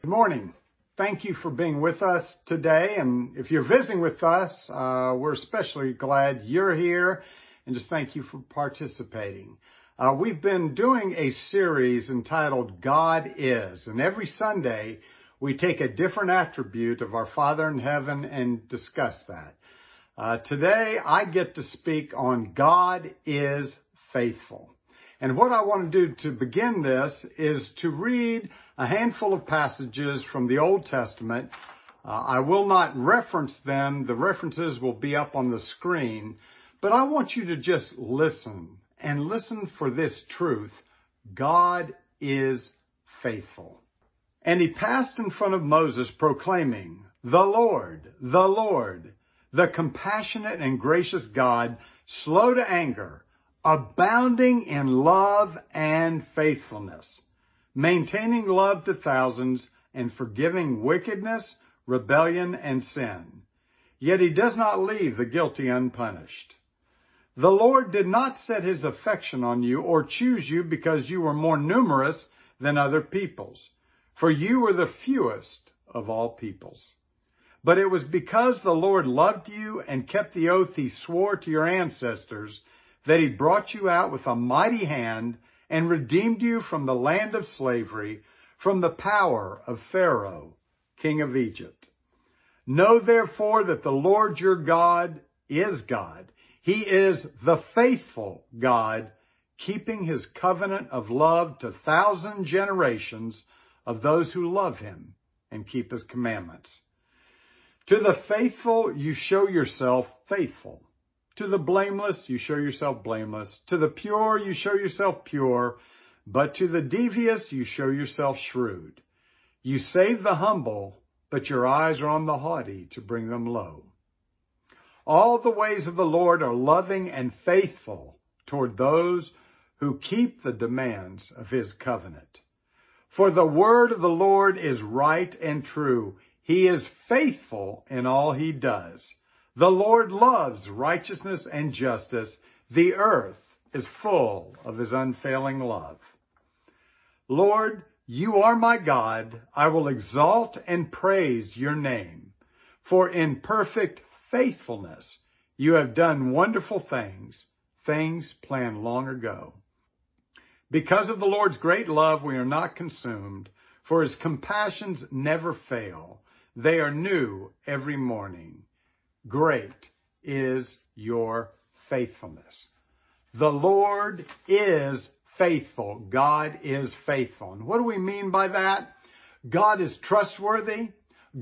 Good morning. Thank you for being with us today. And if you're visiting with us, uh, we're especially glad you're here and just thank you for participating. Uh, we've been doing a series entitled God Is, and every Sunday we take a different attribute of our Father in heaven and discuss that. Uh, today I get to speak on God is faithful. And what I want to do to begin this is to read a handful of passages from the Old Testament. Uh, I will not reference them. The references will be up on the screen. But I want you to just listen and listen for this truth. God is faithful. And he passed in front of Moses proclaiming, The Lord, the Lord, the compassionate and gracious God, slow to anger, abounding in love and faithfulness, maintaining love to thousands and forgiving wickedness, rebellion, and sin. Yet he does not leave the guilty unpunished. The Lord did not set his affection on you or choose you because you were more numerous than other peoples, for you were the fewest of all peoples. But it was because the Lord loved you and kept the oath he swore to your ancestors that he brought you out with a mighty hand and redeemed you from the land of slavery, from the power of Pharaoh, king of Egypt. Know therefore that the Lord your God is God. He is the faithful God, keeping his covenant of love to thousand generations of those who love him and keep his commandments. To the faithful you show yourself faithful to the blameless, you show yourself blameless. To the pure, you show yourself pure. But to the devious, you show yourself shrewd. You save the humble, but your eyes are on the haughty to bring them low. All the ways of the Lord are loving and faithful toward those who keep the demands of his covenant. For the word of the Lord is right and true. He is faithful in all he does. The Lord loves righteousness and justice. The earth is full of his unfailing love. Lord, you are my God. I will exalt and praise your name. For in perfect faithfulness, you have done wonderful things, things planned long ago. Because of the Lord's great love, we are not consumed, for his compassions never fail. They are new every morning. Great is your faithfulness. The Lord is faithful. God is faithful. And what do we mean by that? God is trustworthy.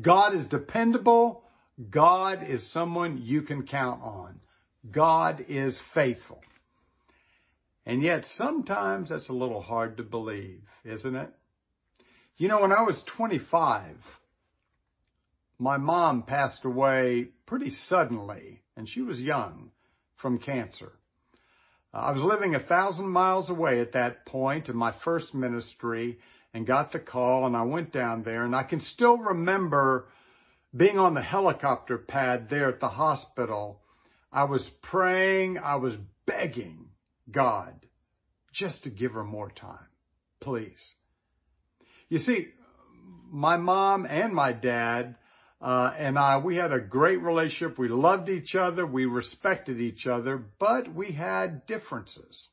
God is dependable. God is someone you can count on. God is faithful. And yet sometimes that's a little hard to believe, isn't it? You know, when I was 25, my mom passed away pretty suddenly, and she was young from cancer. I was living a thousand miles away at that point in my first ministry and got the call and I went down there and I can still remember being on the helicopter pad there at the hospital. I was praying, I was begging God just to give her more time, please. You see, my mom and my dad and I, we had a great relationship. We loved each other. We respected each other, but we had differences.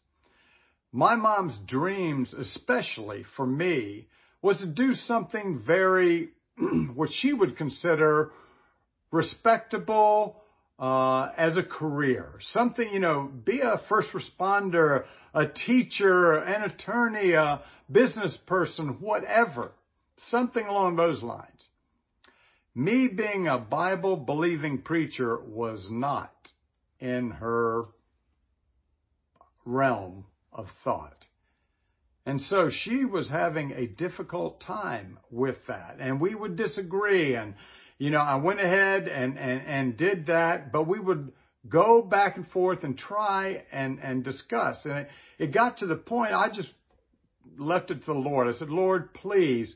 My mom's dreams, especially for me, was to do something very, what she would consider respectable, uh, as a career. Something, you know, be a first responder, a teacher, an attorney, a business person, whatever. Something along those lines. Me being a Bible believing preacher was not in her realm of thought. And so she was having a difficult time with that. And we would disagree. And, you know, I went ahead and, and, and did that, but we would go back and forth and try and, and discuss. And it, it got to the point I just left it to the Lord. I said, Lord, please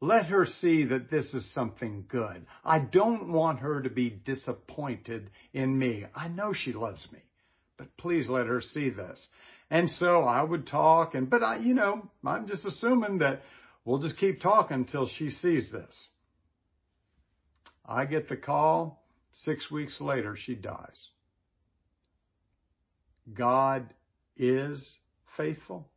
let her see that this is something good. I don't want her to be disappointed in me. I know she loves me, but please let her see this. And so I would talk and, but I, you know, I'm just assuming that We'll just keep talking until she sees this. I get the call. Six weeks later, she dies. God is faithful.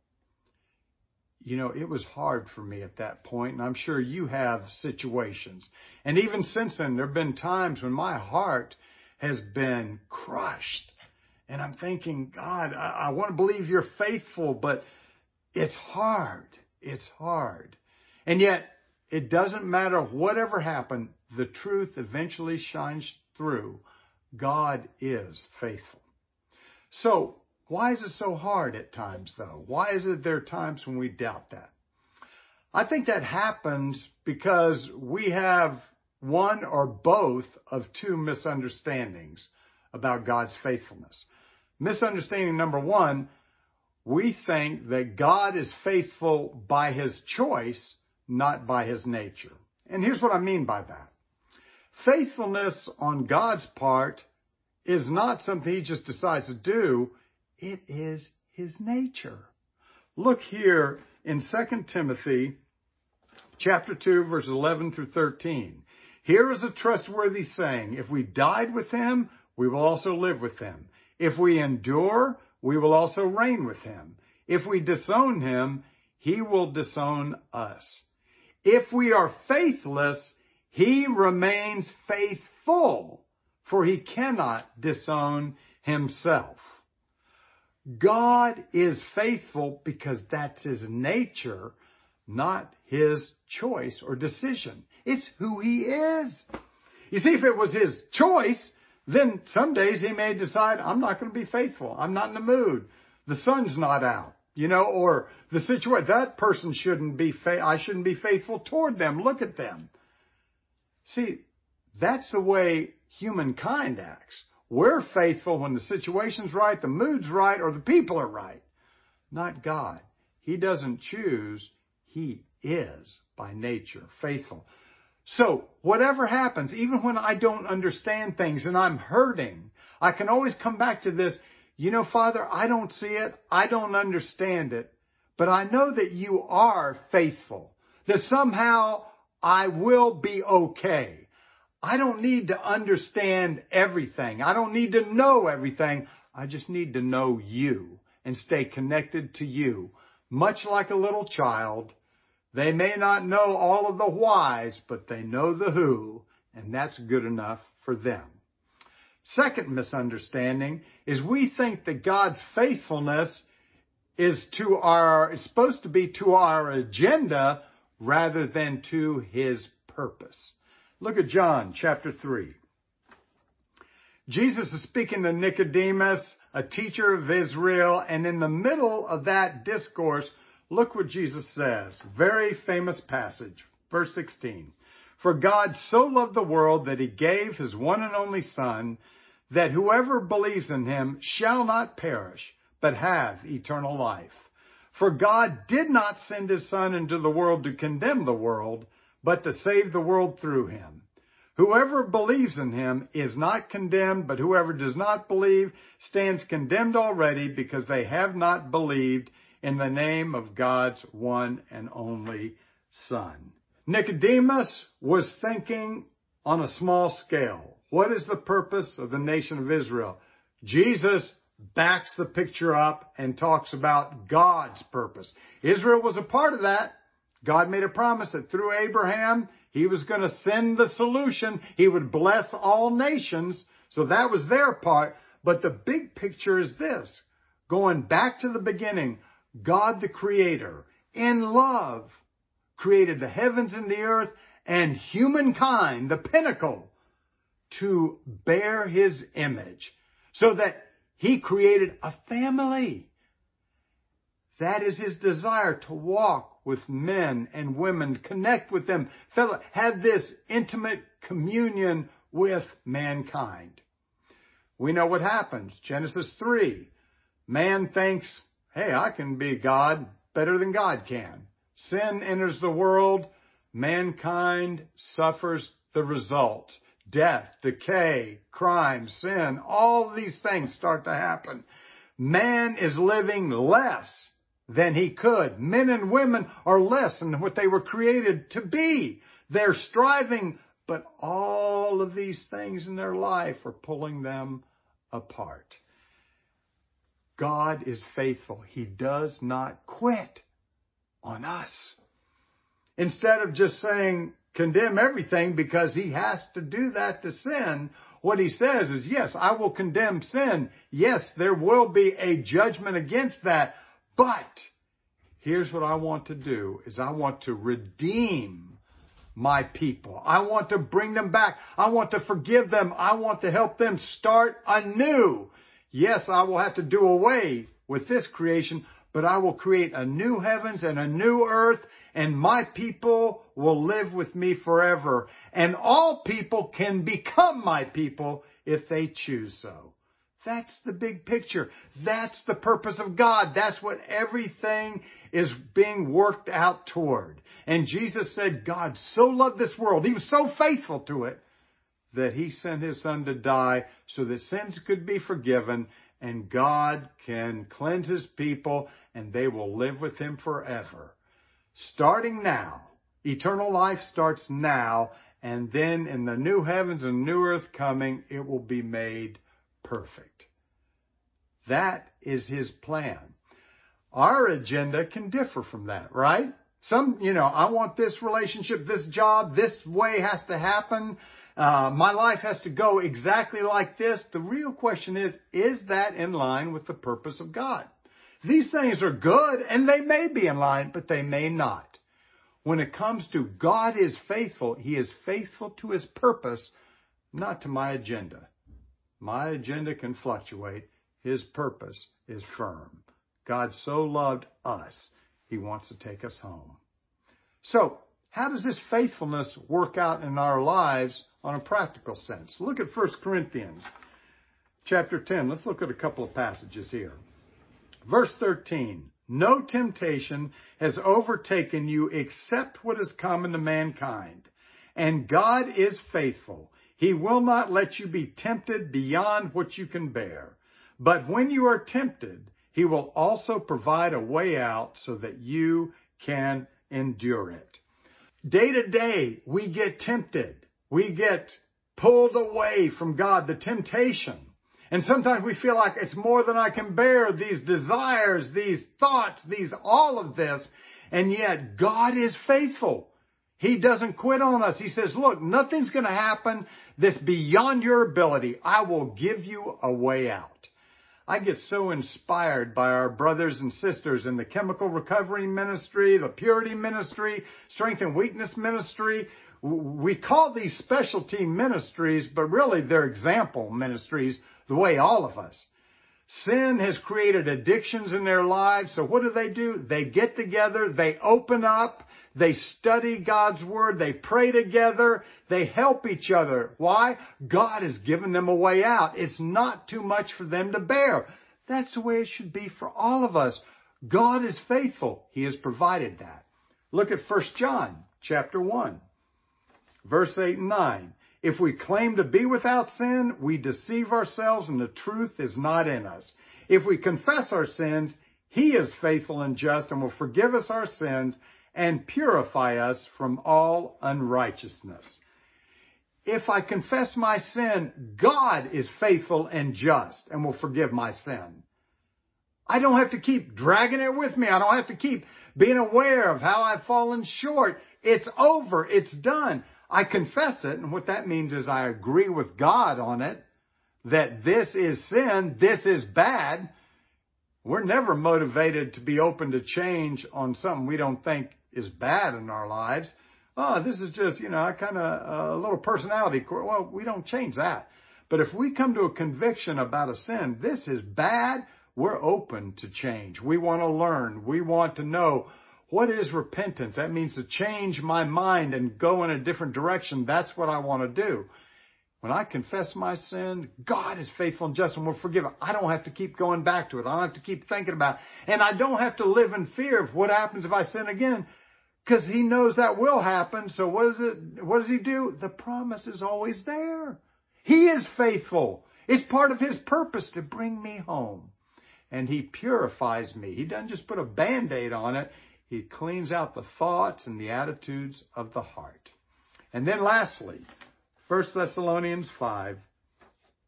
You know, it was hard for me at that point, and I'm sure you have situations. And even since then, there have been times when my heart has been crushed. And I'm thinking, God, I, I want to believe you're faithful, but it's hard. It's hard. And yet, it doesn't matter whatever happened, the truth eventually shines through. God is faithful. So, why is it so hard at times though? Why is it there are times when we doubt that? I think that happens because we have one or both of two misunderstandings about God's faithfulness. Misunderstanding number one, we think that God is faithful by his choice, not by his nature. And here's what I mean by that. Faithfulness on God's part is not something he just decides to do. It is his nature. Look here in 2 Timothy chapter 2 verses 11 through 13. Here is a trustworthy saying. If we died with him, we will also live with him. If we endure, we will also reign with him. If we disown him, he will disown us. If we are faithless, he remains faithful, for he cannot disown himself. God is faithful because that's his nature, not his choice or decision. It's who he is. You see, if it was his choice, then some days he may decide, I'm not going to be faithful. I'm not in the mood. The sun's not out, you know, or the situation, that person shouldn't be, fa- I shouldn't be faithful toward them. Look at them. See, that's the way humankind acts. We're faithful when the situation's right, the mood's right, or the people are right. Not God. He doesn't choose. He is by nature faithful. So whatever happens, even when I don't understand things and I'm hurting, I can always come back to this. You know, Father, I don't see it. I don't understand it, but I know that you are faithful, that somehow I will be okay. I don't need to understand everything. I don't need to know everything. I just need to know you and stay connected to you. Much like a little child, they may not know all of the whys, but they know the who, and that's good enough for them. Second misunderstanding is we think that God's faithfulness is to our, is supposed to be to our agenda rather than to his purpose. Look at John chapter 3. Jesus is speaking to Nicodemus, a teacher of Israel, and in the middle of that discourse, look what Jesus says. Very famous passage, verse 16. For God so loved the world that he gave his one and only son, that whoever believes in him shall not perish, but have eternal life. For God did not send his Son into the world to condemn the world, but to save the world through him. Whoever believes in him is not condemned, but whoever does not believe stands condemned already because they have not believed in the name of God's one and only Son. Nicodemus was thinking on a small scale. What is the purpose of the nation of Israel? Jesus backs the picture up and talks about God's purpose. Israel was a part of that. God made a promise that through Abraham, he was going to send the solution. He would bless all nations. So that was their part. But the big picture is this. Going back to the beginning, God the creator in love created the heavens and the earth and humankind, the pinnacle, to bear his image so that he created a family. That is his desire to walk with men and women, connect with them, have this intimate communion with mankind. We know what happens. Genesis 3. Man thinks, hey, I can be God better than God can. Sin enters the world. Mankind suffers the result death, decay, crime, sin, all these things start to happen. Man is living less than he could. Men and women are less than what they were created to be. They're striving, but all of these things in their life are pulling them apart. God is faithful. He does not quit on us. Instead of just saying, condemn everything because he has to do that to sin, what he says is, yes, I will condemn sin. Yes, there will be a judgment against that. But here's what I want to do is I want to redeem my people. I want to bring them back. I want to forgive them. I want to help them start anew. Yes, I will have to do away with this creation, but I will create a new heavens and a new earth and my people will live with me forever. And all people can become my people if they choose so. That's the big picture. That's the purpose of God. That's what everything is being worked out toward. And Jesus said, God so loved this world. He was so faithful to it that he sent his son to die so that sins could be forgiven and God can cleanse his people and they will live with him forever starting now. Eternal life starts now, and then in the new heavens and new earth coming, it will be made perfect. That is his plan. Our agenda can differ from that, right? Some, you know, I want this relationship, this job, this way has to happen. Uh, my life has to go exactly like this. The real question is, is that in line with the purpose of God? These things are good and they may be in line, but they may not. When it comes to God is faithful, He is faithful to His purpose, not to my agenda. My agenda can fluctuate. His purpose is firm. God so loved us, He wants to take us home. So, how does this faithfulness work out in our lives on a practical sense? Look at 1 Corinthians chapter 10. Let's look at a couple of passages here. Verse 13. No temptation has overtaken you except what is common to mankind. And God is faithful. He will not let you be tempted beyond what you can bear. But when you are tempted, He will also provide a way out so that you can endure it. Day to day, we get tempted. We get pulled away from God, the temptation. And sometimes we feel like it's more than I can bear, these desires, these thoughts, these, all of this. And yet God is faithful. He doesn't quit on us. He says, look, nothing's going to happen that's beyond your ability. I will give you a way out. I get so inspired by our brothers and sisters in the chemical recovery ministry, the purity ministry, strength and weakness ministry. We call these specialty ministries, but really they're example ministries the way all of us. Sin has created addictions in their lives. So what do they do? They get together, they open up, they study God's Word, they pray together, they help each other. Why? God has given them a way out. It's not too much for them to bear. That's the way it should be for all of us. God is faithful. He has provided that. Look at 1 John chapter 1, verse 8 and 9. If we claim to be without sin, we deceive ourselves and the truth is not in us. If we confess our sins, he is faithful and just and will forgive us our sins and purify us from all unrighteousness. If I confess my sin, God is faithful and just and will forgive my sin. I don't have to keep dragging it with me. I don't have to keep being aware of how I've fallen short. It's over. It's done. I confess it, and what that means is I agree with God on it, that this is sin, this is bad. We're never motivated to be open to change on something we don't think is bad in our lives. Oh, this is just, you know, kind of a little personality. Well, we don't change that. But if we come to a conviction about a sin, this is bad, we're open to change. We want to learn. We want to know what is repentance? That means to change my mind and go in a different direction. That's what I want to do. When I confess my sin, God is faithful and just and will forgive it. I don't have to keep going back to it. I don't have to keep thinking about it. And I don't have to live in fear of what happens if I sin again because he knows that will happen. So what is it? What does he do? The promise is always there. He is faithful. It's part of his purpose to bring me home. and he purifies me. He doesn't just put a band-aid on it. He cleans out the thoughts and the attitudes of the heart. And then lastly, 1 Thessalonians 5,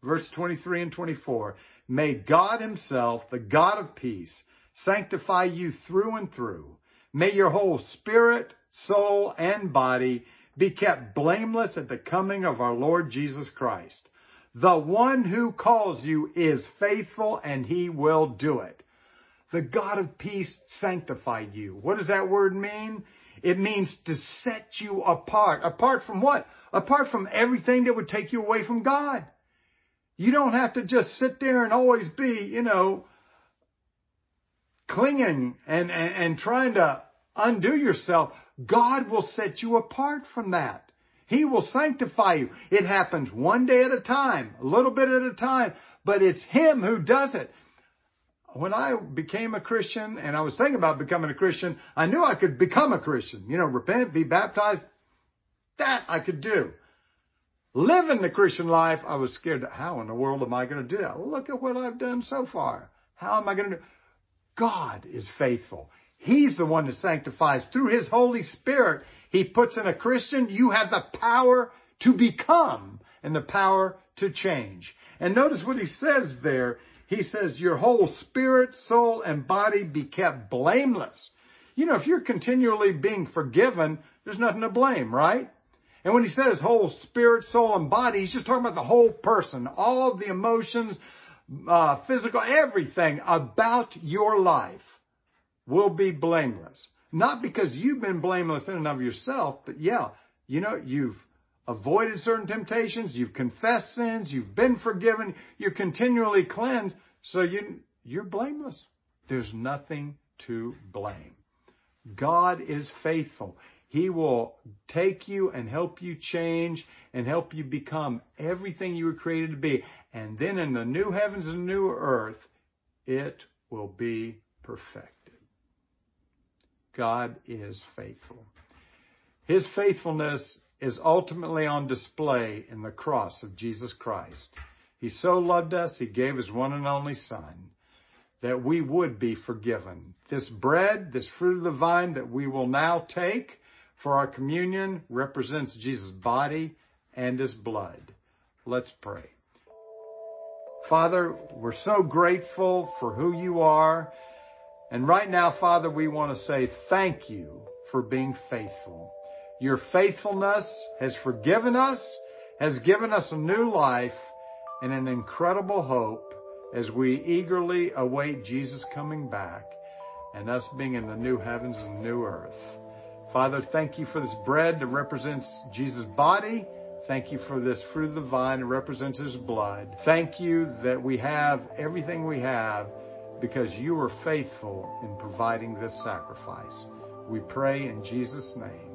verse 23 and 24. May God himself, the God of peace, sanctify you through and through. May your whole spirit, soul, and body be kept blameless at the coming of our Lord Jesus Christ. The one who calls you is faithful and he will do it. The God of peace sanctified you. What does that word mean? It means to set you apart. Apart from what? Apart from everything that would take you away from God. You don't have to just sit there and always be, you know, clinging and, and, and trying to undo yourself. God will set you apart from that. He will sanctify you. It happens one day at a time, a little bit at a time, but it's Him who does it. When I became a Christian and I was thinking about becoming a Christian, I knew I could become a Christian. You know, repent, be baptized. That I could do. Living the Christian life, I was scared. How in the world am I going to do that? Look at what I've done so far. How am I going to do? God is faithful. He's the one that sanctifies through His Holy Spirit. He puts in a Christian. You have the power to become and the power to change. And notice what He says there. He says, your whole spirit, soul, and body be kept blameless. You know, if you're continually being forgiven, there's nothing to blame, right? And when he says whole spirit, soul, and body, he's just talking about the whole person, all of the emotions, uh, physical, everything about your life will be blameless. Not because you've been blameless in and of yourself, but yeah, you know, you've avoided certain temptations, you've confessed sins, you've been forgiven, you're continually cleansed, so you, you're blameless. There's nothing to blame. God is faithful. He will take you and help you change and help you become everything you were created to be. And then in the new heavens and new earth, it will be perfected. God is faithful. His faithfulness is ultimately on display in the cross of Jesus Christ. He so loved us, He gave His one and only Son that we would be forgiven. This bread, this fruit of the vine that we will now take, for our communion represents Jesus' body and his blood. Let's pray. Father, we're so grateful for who you are. And right now, Father, we want to say thank you for being faithful. Your faithfulness has forgiven us, has given us a new life and an incredible hope as we eagerly await Jesus coming back and us being in the new heavens and new earth. Father, thank you for this bread that represents Jesus' body. Thank you for this fruit of the vine that represents his blood. Thank you that we have everything we have because you are faithful in providing this sacrifice. We pray in Jesus' name.